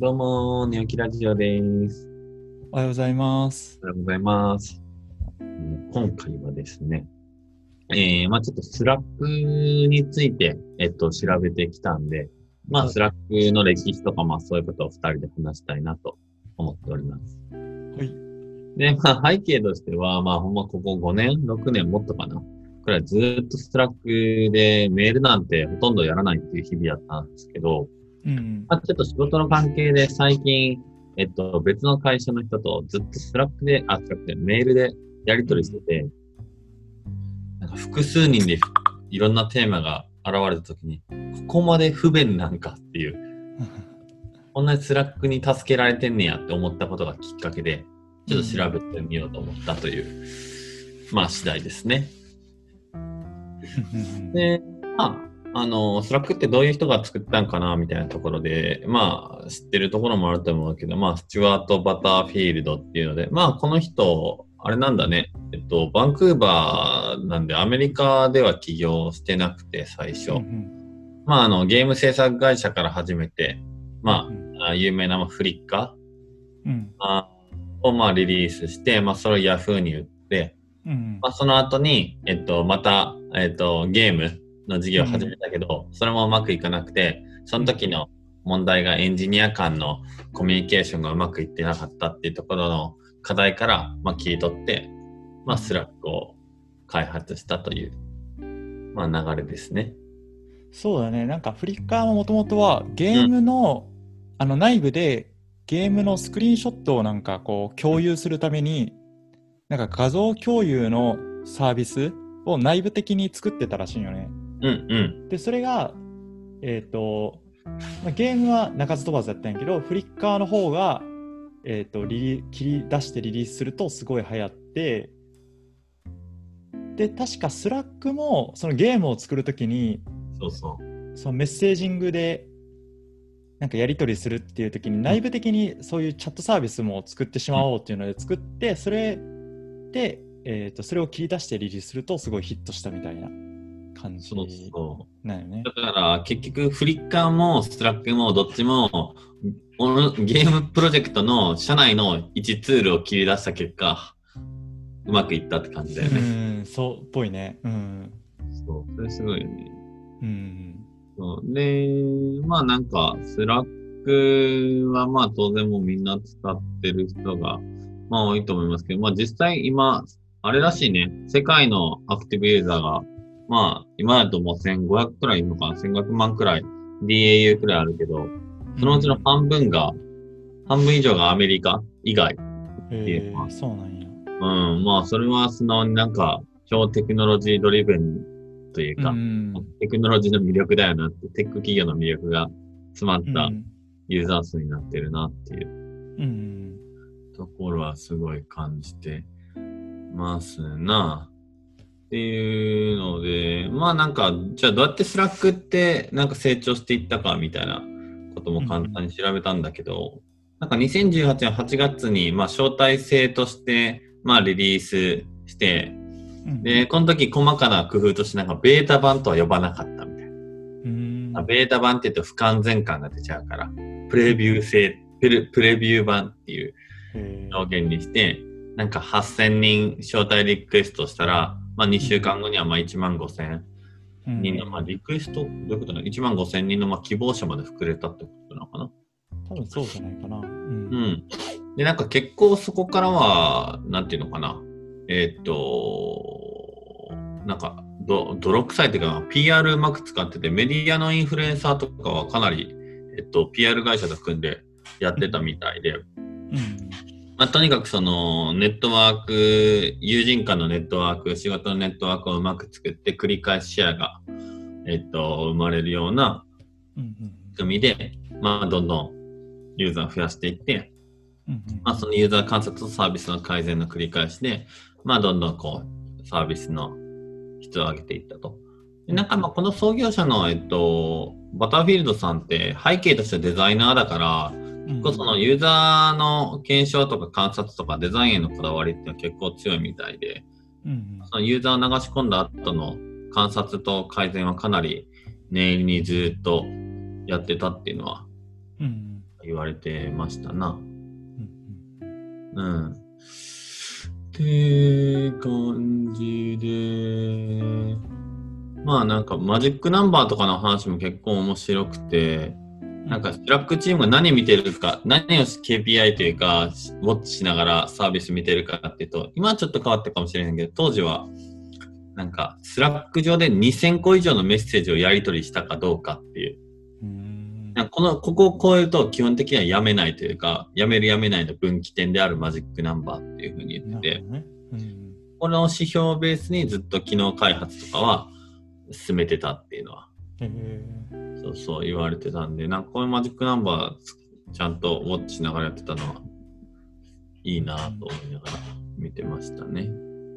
どうも、寝起きラジオです。おはようございます。おはようございます。うん今回はですね、えー、まあちょっと Slack について、えっと、調べてきたんで、まあはい Slack の歴史とか、まあそういうことを二人で話したいなと思っております。はい。で、まあ背景としては、まあほんまここ5年、6年もっとかな。くらいずーっと Slack でメールなんてほとんどやらないっていう日々だったんですけど、うん。まあ、ちょっと仕事の関係で最近、えっと、別の会社の人とずっと Slack で、あ、 Slack でメールでやり取りしてて、なんか複数人でいろんなテーマが現れたときに、ここまで不便なんかっていう、こんなに Slack に助けられてんねやって思ったことがきっかけで、ちょっと調べてみようと思ったという、まあ次第ですね。で、まあ、あの、 Slack ってどういう人が作ったんかなみたいなところで、まあ、知ってるところもあると思うけど、まあ、スチュワート・バターフィールドっていうので、まあ、この人、あれなんだね、えっと、バンクーバーなんで、アメリカでは起業してなくて、最初。まあ、あの、ゲーム制作会社から始めて、まあ、あ有名なまあフリッカうん。ーをまあリリースして、まあ、それを Yahoo に売って、うん。まあ、その後に、えっと、また、えっと、ゲームの事業を始めたけど、それもうまくいかなくて、その時の問題がエンジニア間のコミュニケーションがうまくいってなかったっていうところの課題から、まあ、切り取って、まあ、 Slack を開発したという、まあ、流れですね。そうだね。なんかフリッカーももともとはゲームの、あの内部でゲームのスクリーンショットをなんかこう共有するために、なんか画像共有のサービスを内部的に作ってたらしいよね。うんうん。で、それが、えっ、と、まあゲームは鳴かず飛ばずだったんやけど、フリッカーの方が、えっ、とリリ、切り出してリリースするとすごい流行って、で、確か Slack もそのゲームを作るときに、そうそう。そのメッセージングでなんかやり取りするっていう時に内部的にそういうチャットサービスも作ってしまおうっていうので作ってそれで、えー、とそれを切り出してリリースするとすごいヒットしたみたいな感じそうそう。だ。から結局フリッカーもスラックもどっちもゲームプロジェクトの社内の一ツールを切り出した結果うまくいったって感じだようね。ん、そうっぽいね。うん。そう。それすごいよね。うん。そうで、まあなんか Slack はまあ当然もうみんな使ってる人がまあ多いと思いますけど、まあ実際今あれらしいね。世界のアクティブユーザーがまあ今だともう1500くらいいるのかな ?1500 万くらい DAU くらいあるけど、そのうちの半分が、半分以上がアメリカ以外。えー、そうなんや。うん、まあ、それは素直になんか、超テクノロジードリブンというか、うん。テクノロジーの魅力だよなって、テック企業の魅力が詰まったうんユーザー数になってるなっていううん。ところはすごい感じてますな。っていうので、まあなんか、じゃあどうやってスラックってなんか成長していったかみたいなことも簡単に調べたんだけど、なんか2018年8月にまあ招待制としてまあリリースして、うん、で、この時細かな工夫としてなんかベータ版とは呼ばなかったみたいなん。な。ベータ版って言うと不完全感が出ちゃうから、プレビュー制、プレプレビュー版っていうえー。表現にして、なんか8000人招待リクエストしたら、まあ2週間後にはまあ1万5000うん人の、まあリクエスト、どういうことなの ?1 万5000人のまあ希望者まで膨れたってことなのかな？多分そうじゃないかな。うんうん。で、なんか結構そこからは、なんていうのかな？えーっと、なんか、ど泥臭いっていうか、PR うまく使ってて、メディアのインフルエンサーとかはかなり、えっと、PR 会社と組んでやってたみたいで、うん。まあ、とにかくその、ネットワーク、友人間のネットワーク、仕事のネットワークをうまく作って、繰り返しシェアが、えっと、生まれるようなうんうん仕組みで、まあ、どんどんユーザーを増やしていって、うんうんまあ、そのユーザー観察とサービスの改善の繰り返しで、まあ、どんどんこう、サービスの質を上げていったと。でなんかまあこの創業者の、えっと、バターフィールドさんって背景としてデザイナーだから、結構そのユーザーの検証とか観察とかデザインへのこだわりっていうのは結構強いみたいで、うんそのユーザーを流し込んだ後の観察と改善はかなり念入りにずっとやってたっていうのはうん言われてましたな。うんうん。って感じで、まあなんかマジックナンバーとかの話も結構面白くて、うん。なんかスラックチームが何見てるか、何を KPI というか、ウォッチしながらサービス見てるかっていうと、今はちょっと変わったかもしれないけど、当時は、なんか、スラック上で2000個以上のメッセージをやり取りしたかどうかっていう。この、ここを超えると基本的にはやめないというか、やめるやめないの分岐点であるマジックナンバーっていうふうに言なってて、この指標をベースにずっと機能開発とかは進めてたっていうのは、そうそう言われてたんで、なんかこういうマジックナンバーちゃんとウォッチしながらやってたのはいいなと思いながら見てましたね。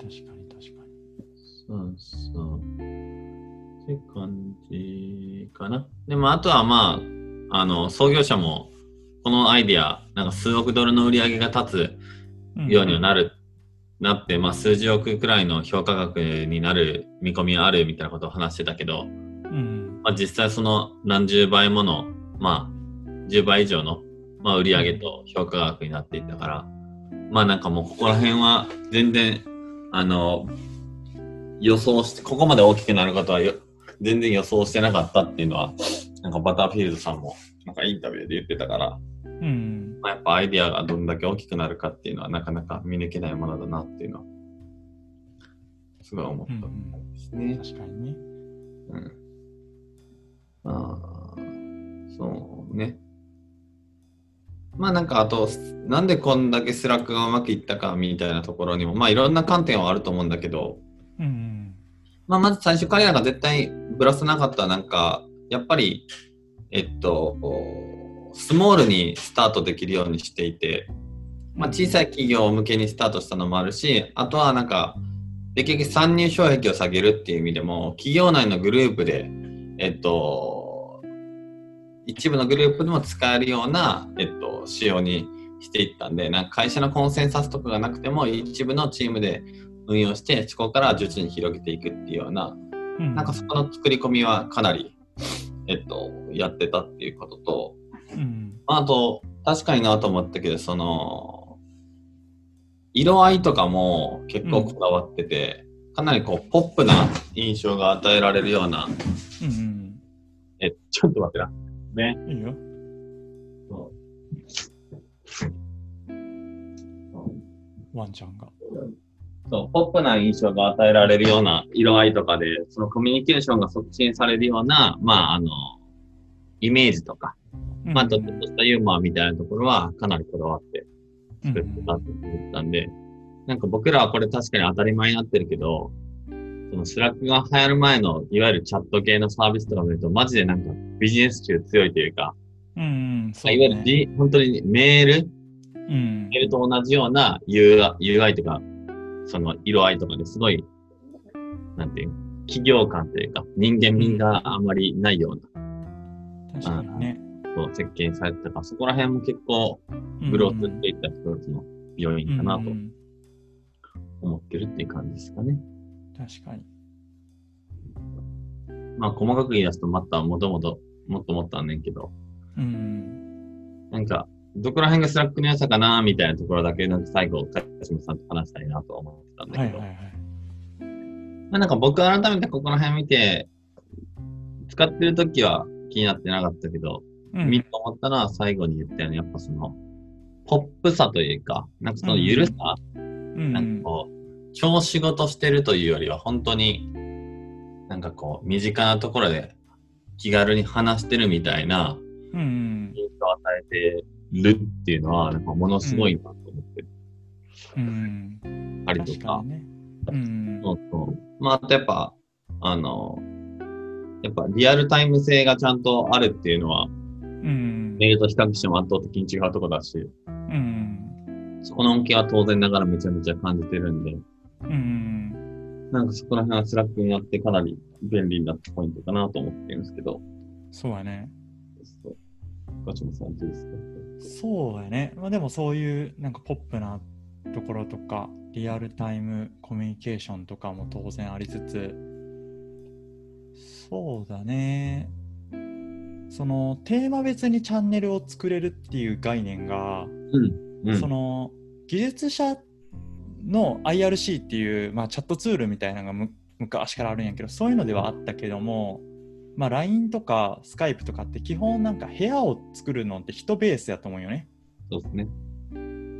確かに確かに。そうそう。って感じかな。でもあとはまあ、あの、創業者もこのアイディア、なんか数億ドルの売り上げが立つようにはなる、なって、まあ数十億くらいの評価額になる見込みはあるみたいなことを話してたけど、うん。まあ、実際その何十倍もの、まあ、10倍以上の、まあ、売り上げと評価額になっていったから、まあなんかもうここら辺は全然、あの、予想して、ここまで大きくなることはよ全然予想してなかったっていうのは、なんかバターフィールドさんもなんかインタビューで言ってたから、うん。まあ、やっぱアイディアがどんだけ大きくなるかっていうのはなかなか見抜けないものだなっていうのは、すごい思ったんですね。確かにね。うん。ああ、そうね。まあなんかあと、なんでこんだけスラックがうまくいったかみたいなところにも、まあいろんな観点はあると思うんだけど、うん。まあまず最初彼らが絶対ブラスなかったなんか、やっぱり、えっと、スモールにスタートできるようにしていて、まあ小さい企業向けにスタートしたのもあるし、あとはなんか、できるだけ参入障壁を下げるっていう意味でも、企業内のグループで、えっと、一部のグループでも使えるような、えっと、仕様にしていったんで、なんか会社のコンセンサスとかがなくても、一部のチームで運用して、そこから徐々に広げていくっていうような、うんなんかそこの作り込みはかなり、えっと、やってたっていうことと、うん。あと、確かになと思ったけど、その、色合いとかも結構こだわってて、かなりこう、ポップな印象が与えられるような、ちょっと待ってな。ね。いいよ。ワンちゃんが。そう、ポップな印象が与えられるような色合いとかで、そのコミュニケーションが促進されるような、まあ、あの、イメージとか、まあ、ちょっとしたユーモアみたいなところはかなりこだわって作ってたって言ったんで、なんか僕らはこれ確かに当たり前になってるけど、そのスラックが流行る前のいわゆるチャット系のサービスとか見ると、マジでなんかビジネス臭強いというか、うん。うん。そういわゆる、G、本当にメール、うんメールと同じような UI, とか、その色合いとかですごい、なんていう、企業感というか、人間味があまりないような、確かにね。そう設計されてたから、そこら辺も結構うんグロースしていった一つの要因かなとうん思ってるっていう感じですかね。確かに。まあ細かく言い出すとまたもともともっともっとあんねんけど、うん。なんか、どこら辺がスラックの良さかなみたいなところだけ、なんか最後、カシムさんと話したいなと思ってたんだけど、はいはいはい。まあなんか僕改めてここら辺見て、使ってる時は気になってなかったけど、うん見て思ったのは最後に言ったように、やっぱその、ポップさというか、なんかその緩さ、うんなんかこう、超仕事してるというよりは、本当に、なんかこう、身近なところで気軽に話してるみたいなうん。印象を与えてるっていうのは、なんかものすごいなと思ってうん。たりとか確かに、ね。うん。そうそう。まあ、あとやっぱ、あの、やっぱリアルタイム性がちゃんとあるっていうのは、うん。メールと比較しても圧倒的に違うとこだし、うん。そこの恩恵は当然ながらめちゃめちゃ感じてるんで、うん。なんかそこら辺はスラックになってかなり便利になったポイントかなと思ってるんですけど、そうやね。そう。ガチモさんどうですか？そうやね。まあでもそういうなんかポップなところとか、リアルタイムコミュニケーションとかも当然ありつつ、そうだね。そのテーマ別にチャンネルを作れるっていう概念が、うん。うん。その技術者の IRC っていう、まあ、チャットツールみたいなのがむ昔からあるんやけどそういうのではあったけども、まあ、LINE とか Skype とかって基本なんか部屋を作るのって人ベースやと思うよね。そうですね。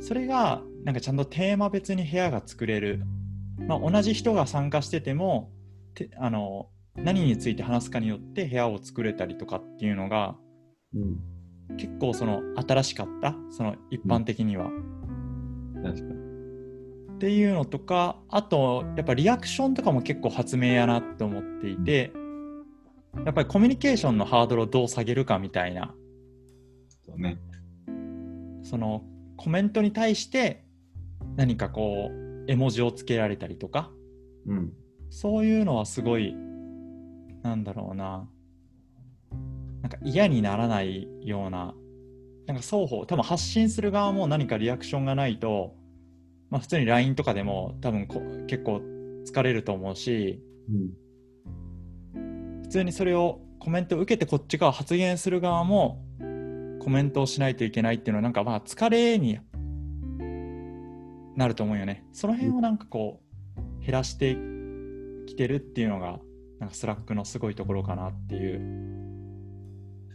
それがなんかちゃんとテーマ別に部屋が作れる、まあ、同じ人が参加しててもてあの何について話すかによって部屋を作れたりとかっていうのがうん。結構その新しかったその一般的には。確かに。っていうのとかあとやっぱリアクションとかも結構発明やなって思っていてやっぱりコミュニケーションのハードルをどう下げるかみたいなそうね。そのコメントに対して何かこう絵文字をつけられたりとかうん。そういうのはすごいなんだろうななんか嫌にならないようななんか双方多分発信する側も何かリアクションがないと、まあ、普通に LINE とかでも多分こ結構疲れると思うしうん。普通にそれをコメントを受けてこっちが発言する側もコメントをしないといけないっていうのはなんかまあ疲れになると思うよねその辺をなんかこう減らしてきてるっていうのがなんかスラックのすごいところかなっていう、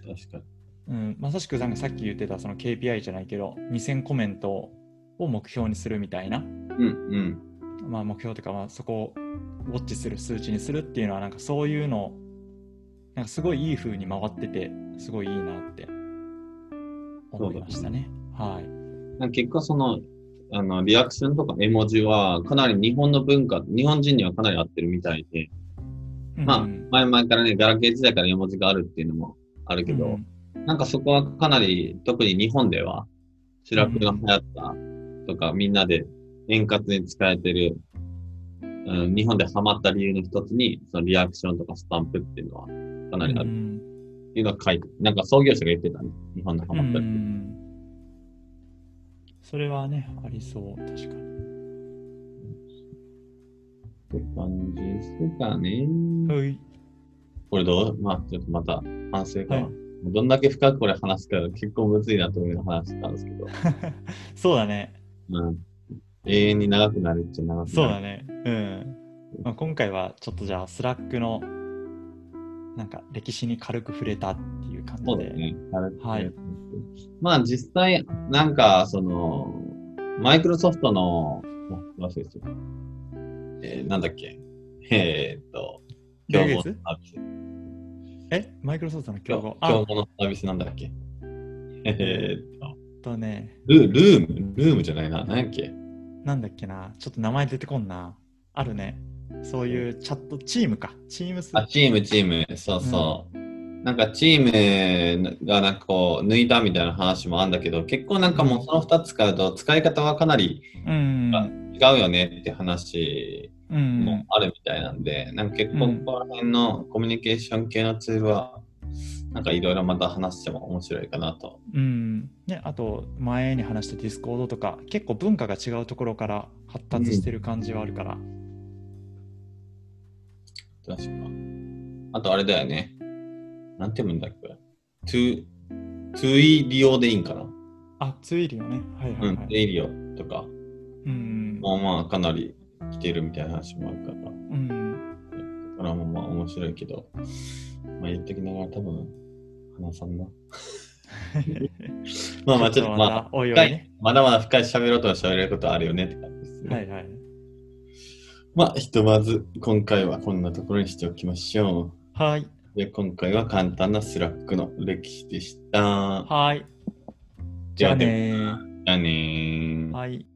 確かに。うん、まさしくなんかさっき言ってたその KPI じゃないけど2000コメントを目標にするみたいな、うん。うん。まあ、目標というかまあそこをウォッチする数値にするっていうのはなんかそういうのなんかすごいいい風に回っててすごいいいなって思いましたね。はい。なんか結果その、あの、リアクションとか絵文字はかなり日本の文化、日本人にはかなり合ってるみたいで、まあうん前々からね、ガラケー時代から絵文字があるっていうのもあるけど、うんなんかそこはかなり、特に日本では、スラックが流行ったとか、みんなで円滑に使えてる、うん、日本でハマった理由の一つに、そのリアクションとかスタンプっていうのはかなりあるうんっていうのは書いて、なんか創業者が言ってたね。日本のハマった理由。うんそれはね、ありそう、確かに。って感じですかね。はい。これどう？まあ、ちょっとまた反省かな。はいどんだけ深くこれ話すか結構むずいなと思いながら話してたんですけど、そうだね。うん。永遠に長くなるっちゃ長くなる。そうだね。うん。まあ、今回はちょっとじゃあ、スラックのなんか歴史に軽く触れたっていう感じで。そうだね。軽くはいまあ実際、なんか、その、マイクロソフトの、あ忘れてたえーなんだっけえーっと、競合ツのサービス。え？マイクロソフトの競合？競あ合のサービスなんだっけえーっと、とね、ルルーム？ルームじゃないな。何やっけ？なんだっけな、ちょっと名前出てこんな。あるね。そういうチャット、チームか。チームス。あ、チーム、チーム。そうそう。なんかチームがなんかこう抜いたみたいな話もあるんだけど、結構なんかもうその2つ使うと使い方はかなりうん。違うよねって話うん。もあるみたいなんで、なんか結構うんここら辺のコミュニケーション系のツールは、なんかいろいろまた話しても面白いかなと。うん。ね、あと前に話したディスコードとか結構文化が違うところから発達してる感じはあるから、確か。あとあれだよね。なんて読むんだっけ？トゥ、トゥイリオでいいんかな？あツイリオね。はいはうん、いはい、トゥイリオとか、うん。まあまあかなり来てるみたいな話もあるから。うん、これはまあまあ面白いけど、まあ言っときながら多分話さんな。まあまあちょっとまあ、おいおいねまだまだ深い喋ろうとは喋れることあるよねって感じですね。はいはいまあひとまず今回はこんなところにしておきましょはい。う。で今回は簡単なスラックの歴史でした。はい。じゃあねー。じゃあねー。はい。